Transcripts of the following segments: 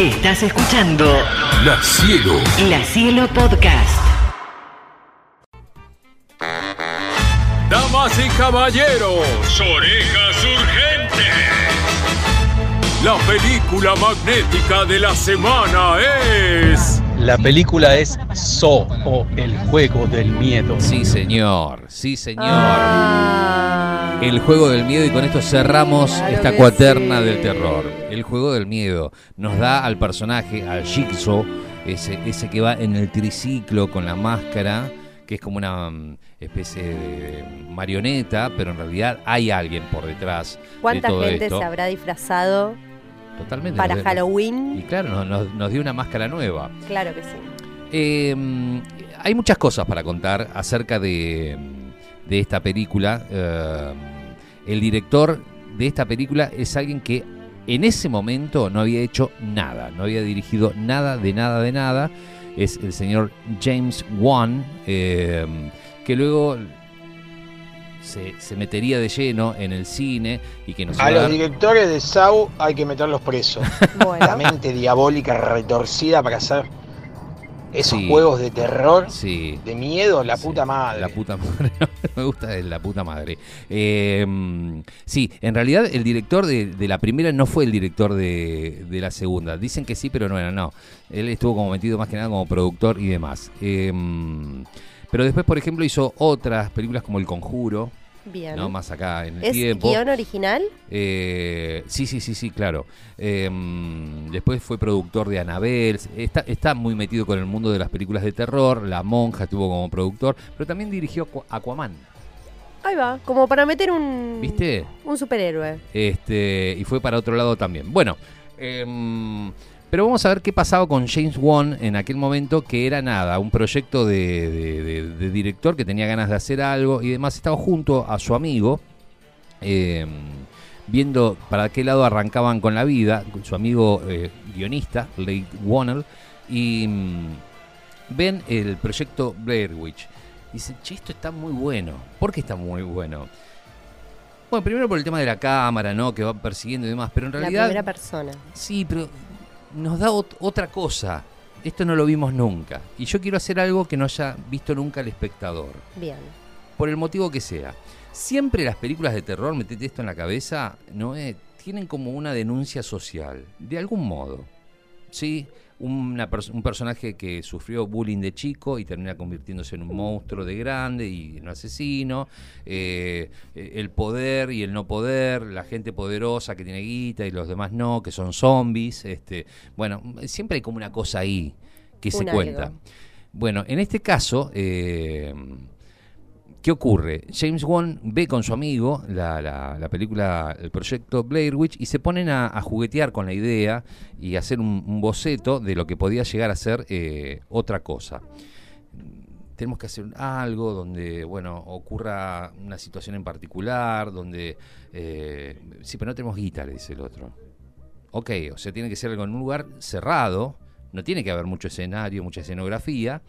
Estás escuchando La Cielo. La Cielo Podcast. Damas y caballeros, orejas urgentes. La película magnética de la semana es... La película es So o El juego del miedo. Sí, señor. Sí, señor. Ah. El juego del miedo y con esto cerramos Claro esta cuaterna sí. del terror. El juego del miedo nos da al personaje, al Jigsaw, ese, ese que va en el triciclo con la máscara, que es como una mm, especie de marioneta, pero en realidad hay alguien por detrás ¿Cuánta de todo gente esto. se habrá disfrazado Totalmente. para nos- Y Halloween? claro, nos, nos- nos dio una máscara nueva. Claro que sí. Eh, hay muchas cosas para contar acerca de, de esta película. Eh, el director de esta película es alguien que en ese momento no había hecho nada, no había dirigido nada de nada de nada. Es el señor James Wan, eh, que luego se, se metería de lleno en el cine y que nos A a los dar- directores de SAU hay que meterlos presos. La mente diabólica retorcida para hacer esos Sí. juegos de terror, Sí. de miedo, la Sí, puta madre. La puta madre. Me gusta la puta madre. Eh, sí, en realidad el director de, de la primera no fue el director de, de la segunda. Dicen que sí, pero no era, no. Él estuvo como metido más que nada como productor y demás. Eh, pero después, por ejemplo, hizo otras películas como El Conjuro, bien. ¿no? Más acá en el ¿Es tiempo. guion original? Eh, sí, sí, sí, sí, claro. Eh, después fue productor de Anabel. Está, está muy metido con el mundo de las películas de terror. La Monja estuvo como productor, pero también dirigió Aqu- Aquaman. Ahí va, como para meter un... ¿Viste? Un superhéroe. Este, y fue para otro lado también. Bueno, em, pero vamos a ver qué pasaba con James Wan en aquel momento, que era nada, un proyecto de, de- de- de director que tenía ganas de hacer algo y demás. Estaba junto a su amigo, em, viendo para qué lado arrancaban con la vida, con su amigo eh, guionista, Leigh Whannell, y mm, ven el proyecto Blair Witch. Dice, che, esto está muy bueno. ¿Por qué está muy bueno? Bueno, primero por el tema de la cámara, ¿no? Que va persiguiendo y demás, pero en La realidad... primera persona. Sí, pero nos da ot- otra cosa. Esto no lo vimos nunca. Y yo quiero hacer algo que no haya visto nunca el espectador. Bien. Por el motivo que sea. Siempre las películas de terror, metete esto en la cabeza, ¿no? Eh, tienen como una denuncia social. De algún modo. ¿Sí? Una pers- un personaje que sufrió bullying de chico y termina convirtiéndose en un monstruo de grande y en un asesino. Eh, eh, el poder y el no poder, la gente poderosa que tiene guita y los demás no, que son zombies. Este, bueno, siempre hay como una cosa ahí que se cuenta. algo. Bueno, en este caso, eh, ¿qué ocurre? James Wan ve con su amigo la, la- la película, el proyecto Blair Witch, y se ponen a, juguetear con la idea y hacer un, un boceto de lo que podía llegar a ser eh, otra cosa. Tenemos que hacer algo donde, bueno, ocurra una situación en particular, donde... eh, sí, pero no tenemos guita, le dice el otro. Ok, o sea, tiene que ser algo en un lugar cerrado, no tiene que haber mucho escenario, mucha escenografía.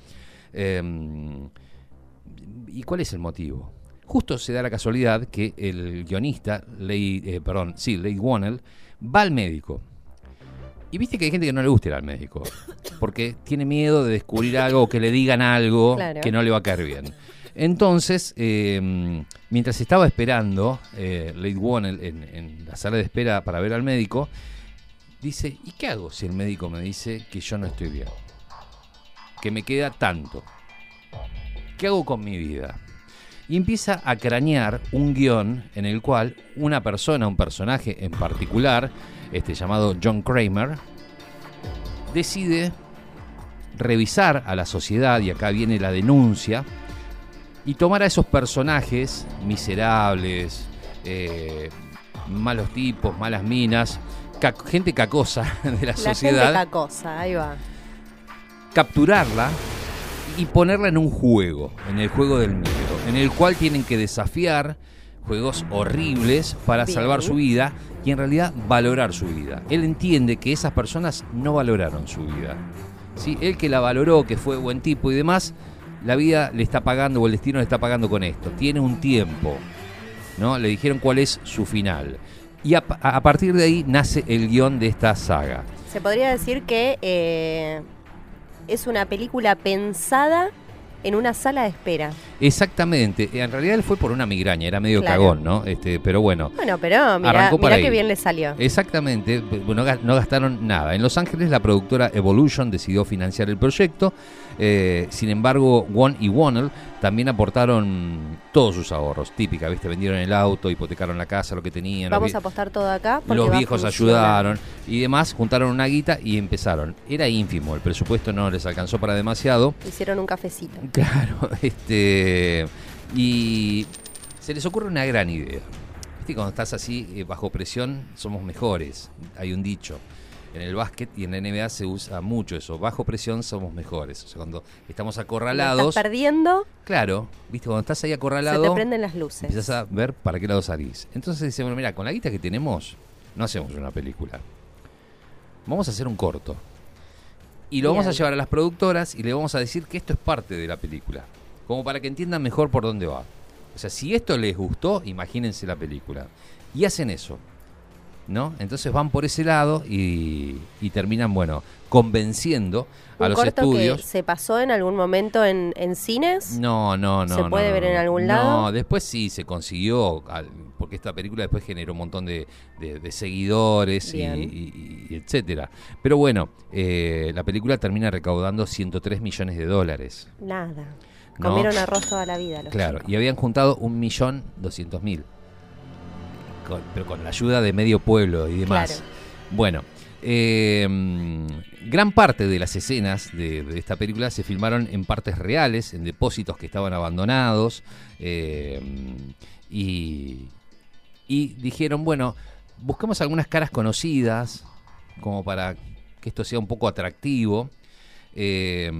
eh, ¿Y cuál es el motivo? Justo se da la casualidad que el guionista, eh, perdón, sí, Leigh Whannell, va al médico. Y viste que hay gente que no le gusta ir al médico, porque tiene miedo de descubrir algo o que le digan algo Claro. que no le va a caer bien. Entonces, eh, mientras estaba esperando eh, en, en la sala de espera para ver al médico, dice, ¿y qué hago si el médico me dice que yo no estoy bien? Que me queda tanto. ¿Qué hago con mi vida? Y empieza a cranear un guion en el cual una persona, un personaje en particular, este llamado John Kramer, decide revisar a la sociedad, y acá viene la denuncia, y tomar a esos personajes miserables, eh, malos tipos, malas minas, gente cacosa de la, La sociedad, gente cacosa, ahí va. capturarla y ponerla en un juego, en el juego del miedo, en el cual tienen que desafiar juegos horribles para Bien. salvar su vida y en realidad valorar su vida. Él entiende que esas personas no valoraron su vida. ¿sí? Él que la valoró, que fue buen tipo y demás, la vida le está pagando o el destino le está pagando con esto. Tiene un tiempo. ¿no? Le dijeron cuál es su final. Y a, a partir de ahí nace el guion de esta saga. Se podría decir que eh, es una película pensada en una sala de espera. Exactamente. En realidad él fue por una migraña, era medio Claro. cagón, ¿no? Este, pero bueno. Bueno, pero mira ahí. qué bien le salió. Exactamente, ga- no gastaron nada. En Los Ángeles la productora Evolution decidió financiar el proyecto. eh, sin embargo, Won y Wonnell también aportaron todos sus ahorros. Típica, ¿viste? Vendieron el auto, hipotecaron la casa, lo que tenían. Vamos a apostar todo acá. porque los viejos ayudaron y demás, juntaron una guita y empezaron. Era ínfimo, el presupuesto no les alcanzó para demasiado. Hicieron un cafecito. Claro, este. Y se les ocurre una gran idea. Viste, cuando estás así, eh, bajo presión, somos mejores. Hay un dicho. En el básquet y en la NBA se usa mucho eso. Bajo presión somos mejores. O sea, cuando estamos acorralados. Estás perdiendo, Claro, viste, cuando estás ahí se acorralado. te prenden las luces. Empiezas a ver para qué lado salís. Entonces dice, bueno, mira, con la guita que tenemos, no hacemos una película. Vamos a hacer un corto. Y lo vamos a llevar a las productoras y le vamos a decir que esto es parte de la película. Como para que entiendan mejor por dónde va. O sea, si esto les gustó, imagínense la película. Y hacen eso. ¿No? Entonces van por ese lado y, y terminan, bueno, convenciendo a un los corto estudios. que se pasó en algún momento en, en cines. No, no, no. ¿Se no, puede no, ver no, en no. algún No, lado? después sí se consiguió, al- porque esta película después generó un montón de, de- de seguidores y- y etcétera. Pero bueno, eh, la película termina recaudando 103 millones de dólares. Nada. No. Comieron arroz toda la vida. Los Claro, y habían juntado un millón doscientos mil. Con- Pero con la ayuda de medio pueblo y demás. Claro. Bueno, eh, gran parte de las escenas de, de esta película se filmaron en partes reales, en depósitos que estaban abandonados. eh, y, y dijeron, bueno, busquemos algunas caras conocidas, como para que esto sea un poco atractivo. Eh,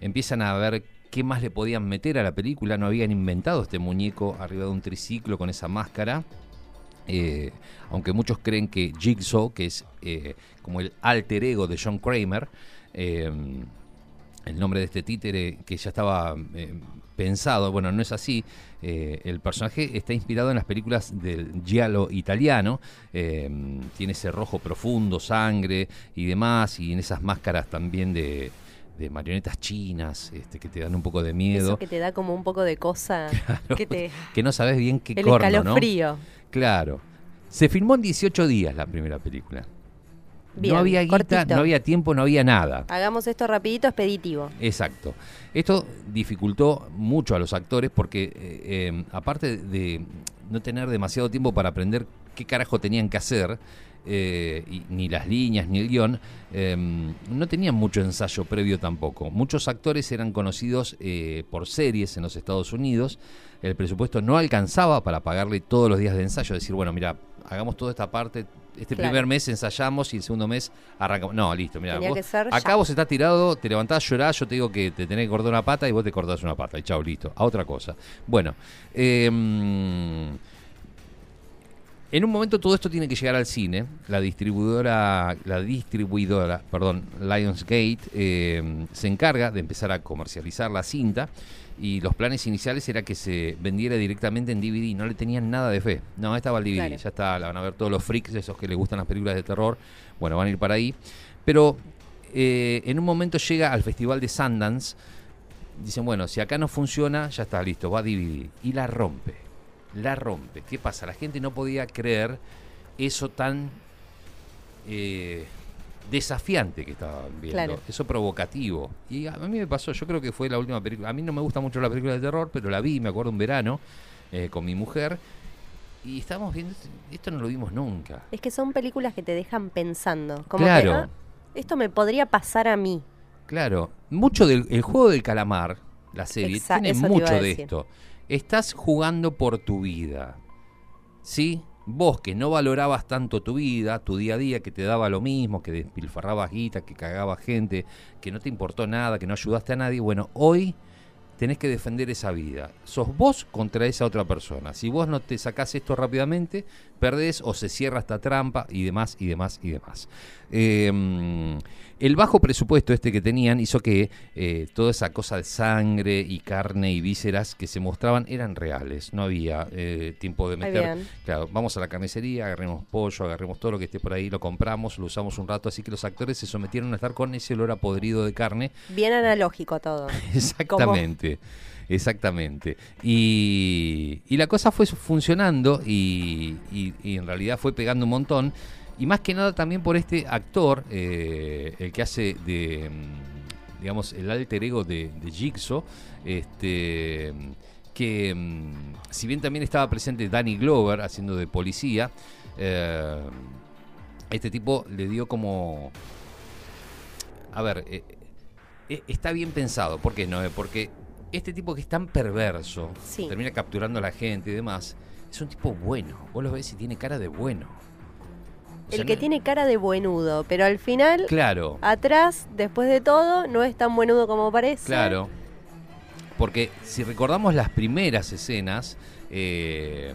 empiezan a ver qué más le podían meter a la película. No habían inventado este muñeco arriba de un triciclo con esa máscara. Eh, aunque muchos creen que Jigsaw, que es eh, como el alter ego de John Kramer, eh, el nombre de este títere que ya estaba pensado, bueno, no es así. El personaje está inspirado en las películas del giallo italiano, tiene ese rojo profundo, sangre y demás, y en esas máscaras también de, de marionetas chinas este, que te dan un poco de miedo, Eso que te da como un poco de cosa. Que te, que no sabes bien qué el corno, ¿no? escalofrío. Claro. Se filmó en 18 días la primera película. Bien, no había guita, cortito. no había tiempo, no había nada. Hagamos esto rapidito, expeditivo. Exacto. Esto dificultó mucho a los actores porque, eh, eh, aparte de no tener demasiado tiempo para aprender qué carajo tenían que hacer, eh, y ni las líneas ni el guion, eh, no tenían mucho ensayo previo tampoco. Muchos actores eran conocidos eh, por series en los Estados Unidos. El presupuesto no alcanzaba para pagarle todos los días de ensayo. Decir, bueno, mira, hagamos toda esta parte. Este Claro. primer mes ensayamos y el segundo mes arrancamos. No, listo, mira. Acá ya. vos estás tirado, te levantás, llorás, yo te digo que te tenés que cortar una pata y vos te cortás una pata. Y chao, listo. A otra cosa. Bueno, eh, en un momento todo esto tiene que llegar al cine. La distribuidora, la distribuidora, perdón, Lionsgate, eh, se encarga de empezar a comercializar la cinta y los planes iniciales era que se vendiera directamente en DVD. No le tenían nada de fe. No, estaba el DVD. Claro. Ya está, la van a ver todos los freaks, esos que les gustan las películas de terror. Bueno, van a ir para ahí. Pero eh, en un momento llega al Festival de Sundance. Dicen, bueno, si acá no funciona, ya está listo, va a DVD. Y la rompe. La rompe. ¿Qué pasa? La gente no podía creer eso tan eh, desafiante que estaban viendo. Claro. Eso provocativo. Y a mí me pasó, yo creo que fue la última película. A mí no me gusta mucho la película de terror, pero la vi, me acuerdo, un verano eh, con mi mujer. Y estábamos viendo, esto no lo vimos nunca. Es que son películas que te dejan pensando. Como Claro. que, ah, esto me podría pasar a mí. Claro, mucho del el juego del calamar, la serie, Exa- tiene mucho de decir. esto. Estás jugando por tu vida. ¿Sí? Vos que no valorabas tanto tu vida, tu día a día, que te daba lo mismo, que despilfarrabas guita, que cagabas gente, que no te importó nada, que no ayudaste a nadie, bueno, hoy tenés que defender esa vida. Sos vos contra esa otra persona. Si vos no te sacás esto rápidamente, perdés o se cierra esta trampa y demás, y demás, y demás. Eh, el bajo presupuesto este que tenían hizo que eh, toda esa cosa de sangre y carne y vísceras que se mostraban eran reales. No había eh, tiempo de meter. Claro, vamos a la carnicería, agarremos pollo, agarremos todo lo que esté por ahí, lo compramos, lo usamos un rato. Así que los actores se sometieron a estar con ese olor a podrido de carne Bien analógico todo. Exactamente. Exactamente. Y, y la cosa fue funcionando y, y- y en realidad fue pegando un montón. Y más que nada también por este actor, eh, el que hace de, mm, digamos, el alter ego de, de Jigsaw, este, que mm, si bien también estaba presente Danny Glover haciendo de policía, eh, este tipo le dio como... A ver, eh, está bien pensado. ¿Por qué no? Porque este tipo que es tan perverso, Sí. termina capturando a la gente y demás, es un tipo bueno. Vos lo ves y tiene cara de bueno. O sea, El que no- tiene cara de buenudo, pero al final, Claro, atrás, después de todo, no es tan buenudo como parece. claro. Porque si recordamos las primeras escenas, eh,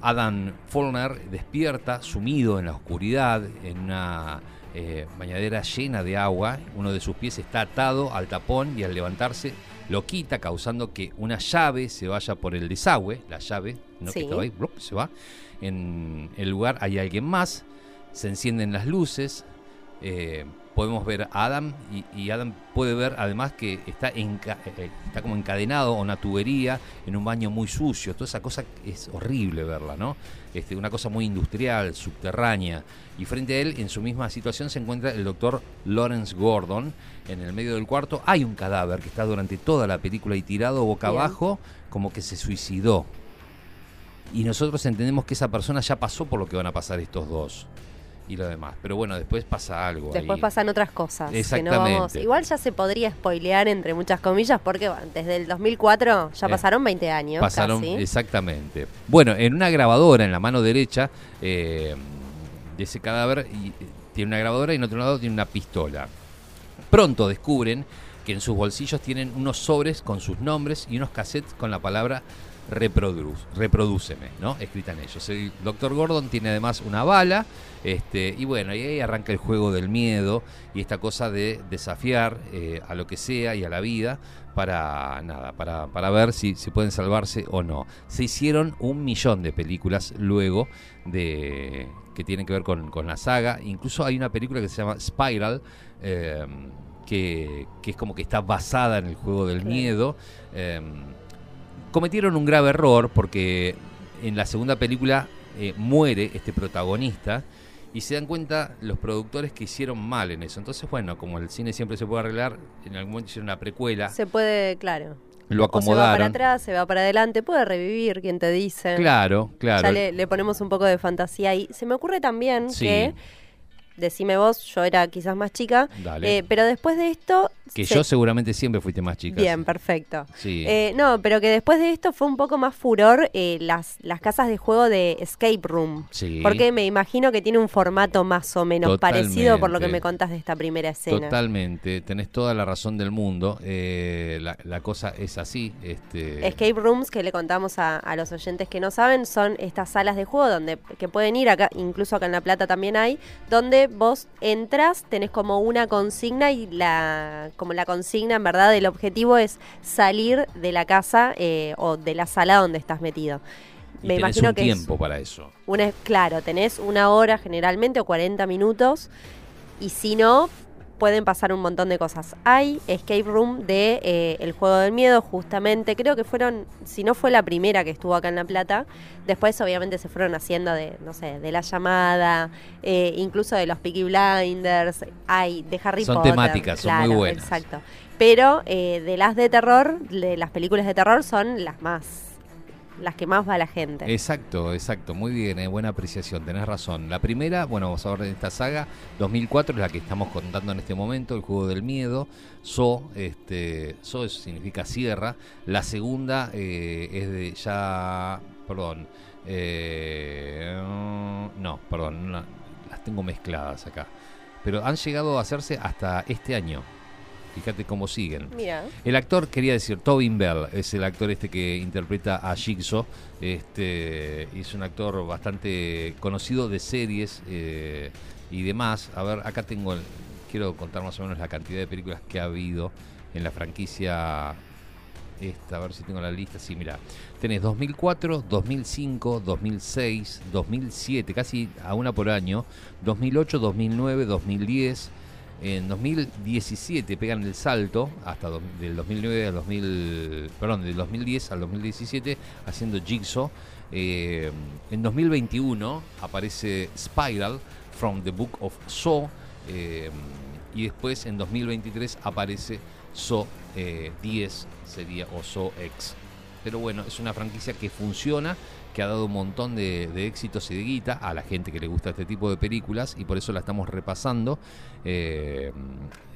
Adam Follner despierta sumido en la oscuridad, en una eh, bañadera llena de agua. Uno de sus pies está atado al tapón y al levantarse lo quita, causando que una llave se vaya por el desagüe. La llave, ¿no? Sí. que estaba ahí, se va. En el lugar hay alguien más, se encienden las luces. Eh, podemos ver a Adam y, y Adam puede ver además que está, enca- eh, está como encadenado a una tubería en un baño muy sucio. Toda esa cosa es horrible verla, ¿no? Este, una cosa muy industrial, subterránea. Y frente a él, en su misma situación, se encuentra el doctor Lawrence Gordon. En el medio del cuarto hay un cadáver que está durante toda la película y tirado boca Bien. abajo, como que se suicidó. Y nosotros entendemos que esa persona ya pasó por lo que van a pasar estos dos. Y lo demás. Pero bueno, después pasa algo. Después ahí. pasan otras cosas. que no Exactamente. vamos- igual ya se podría spoilear entre muchas comillas porque bueno, desde el 2004 ya Eh, pasaron 20 años. Pasaron, casi. exactamente. Bueno, en una grabadora en la mano derecha eh, de ese cadáver y, eh, tiene una grabadora y en otro lado tiene una pistola. Pronto descubren que en sus bolsillos tienen unos sobres con sus nombres y unos cassettes con la palabra reprodu reprodúceme, ¿no? Escrita en ellos. El doctor Gordon tiene además una bala, este, y bueno, y ahí arranca el juego del miedo y esta cosa de desafiar eh, a lo que sea y a la vida para nada, para, para ver si se pueden salvarse o no. Se hicieron un millón de películas luego de que tienen que ver con, con la saga. Incluso hay una película que se llama Spiral. eh, que, que es como que está basada en el juego del miedo. eh, cometieron un grave error porque en la segunda película eh, muere este protagonista y se dan cuenta los productores que hicieron mal en eso. Entonces, bueno, como el cine siempre se puede arreglar, en algún momento hicieron una precuela, Se puede, claro. lo O se va para acomodaron. atrás, se va para adelante, puede revivir, quien te dice. Claro, claro. Ya le, le ponemos un poco de fantasía ahí. Se me ocurre también Sí. que, decime vos, yo era quizás más chica, Dale. eh, pero después de esto... que se- yo seguramente siempre fuiste más chica. Bien, perfecto. Sí. Eh, no, pero que después de esto fue un poco más furor eh, las, las casas de juego de Escape Room. Sí. Porque me imagino que tiene un formato más o menos parecido por lo que me contás de esta primera escena. Totalmente, tenés toda la razón del mundo. la, la cosa es así. Este, Escape rooms que le contamos a, a los oyentes que no saben son estas salas de juego donde que pueden ir acá, incluso acá en La Plata también hay, donde vos entras, tenés como una consigna y la como la consigna en verdad el objetivo es salir de la casa eh, o de la sala donde estás metido. y Me tenés imagino un que tiempo es para eso. una claro, tenés una hora generalmente o 40 minutos y si no pueden pasar un montón de cosas. Hay escape room de eh, el juego del miedo, justamente. Creo que fueron, si no fue la primera que estuvo acá en La Plata, después obviamente se fueron haciendo de, no sé, de la llamada, eh, incluso de los Peaky Blinders, hay de Harry Son Potter. temáticas, son muy buenas. Exacto. Pero eh, de las de terror, de las películas de terror son las más, las que más va la gente. Exacto, exacto, muy bien, eh, buena apreciación, tenés razón. La primera, bueno, vamos a hablar de esta saga, 2004 es la que estamos contando en este momento, el juego del miedo, So, este, So eso significa sierra. La segunda eh, es de ya, perdón, eh, no, perdón, las tengo mezcladas acá. Pero han llegado a hacerse hasta este año. Fíjate cómo siguen. Mira. El actor, quería decir, Tobin Bell, es el actor este que interpreta a Jigsaw. Este, es un actor bastante conocido de series eh, y demás. A ver, acá tengo, el- quiero contar más o menos la cantidad de películas que ha habido en la franquicia esta, a ver si tengo la lista. Sí, mira, tenés 2004, 2005, 2006, 2007, casi a una por año, 2008, 2009, 2010. En 2017 pegan el salto hasta do- del 2009 al 2000, perdón, del 2010 al 2017 haciendo Jigsaw. Eh, en 2021 aparece Spiral from the Book of Saw eh, y después en 2023 aparece Saw eh, 10 sería o Saw X. Pero bueno, es una franquicia que funciona, que ha dado un montón de, de éxitos y de guita a la gente que le gusta este tipo de películas y por eso la estamos repasando. Eh,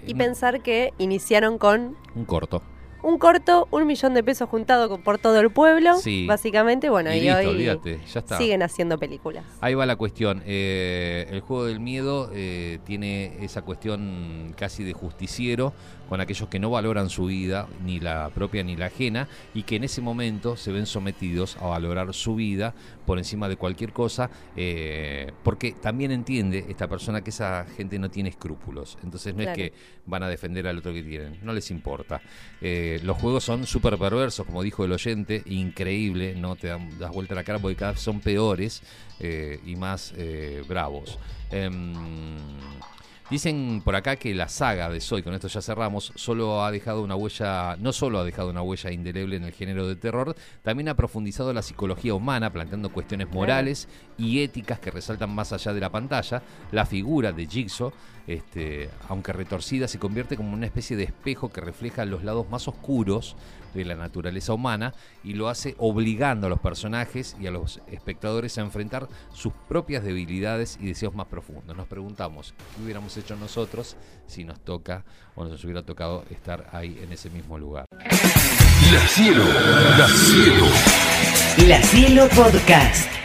Y pensar que iniciaron con un corto. un corto, un millón de pesos juntado con- por todo el pueblo, Sí. básicamente, bueno, Y y, listo, hoy olvídate, ya está. siguen haciendo películas. Ahí va la cuestión. Eh, el juego del miedo eh, tiene esa cuestión casi de justiciero con aquellos que no valoran su vida, ni la propia ni la ajena, y que en ese momento se ven sometidos a valorar su vida por encima de cualquier cosa, eh, porque también entiende esta persona que esa gente no tiene escrúpulos. Entonces no Claro. es que van a defender al otro que tienen, no les importa. Eh, los juegos son súper perversos, como dijo el oyente, increíble, no te dan, das vuelta la cara porque cada vez son peores eh, y más bravos. Dicen por acá que la saga de Soy, con esto ya cerramos, solo ha dejado una huella, no solo ha dejado una huella indeleble en el género de terror, también ha profundizado la psicología humana, planteando cuestiones morales y éticas que resaltan más allá de la pantalla. La figura de Jigsaw, este, aunque retorcida, se convierte como una especie de espejo que refleja los lados más oscuros de la naturaleza humana y lo hace obligando a los personajes y a los espectadores a enfrentar sus propias debilidades y deseos más profundos. Nos preguntamos qué hubiéramos hecho nosotros si nos toca o nos hubiera tocado estar ahí en ese mismo lugar. La cielo, la cielo. La Cielo Podcast.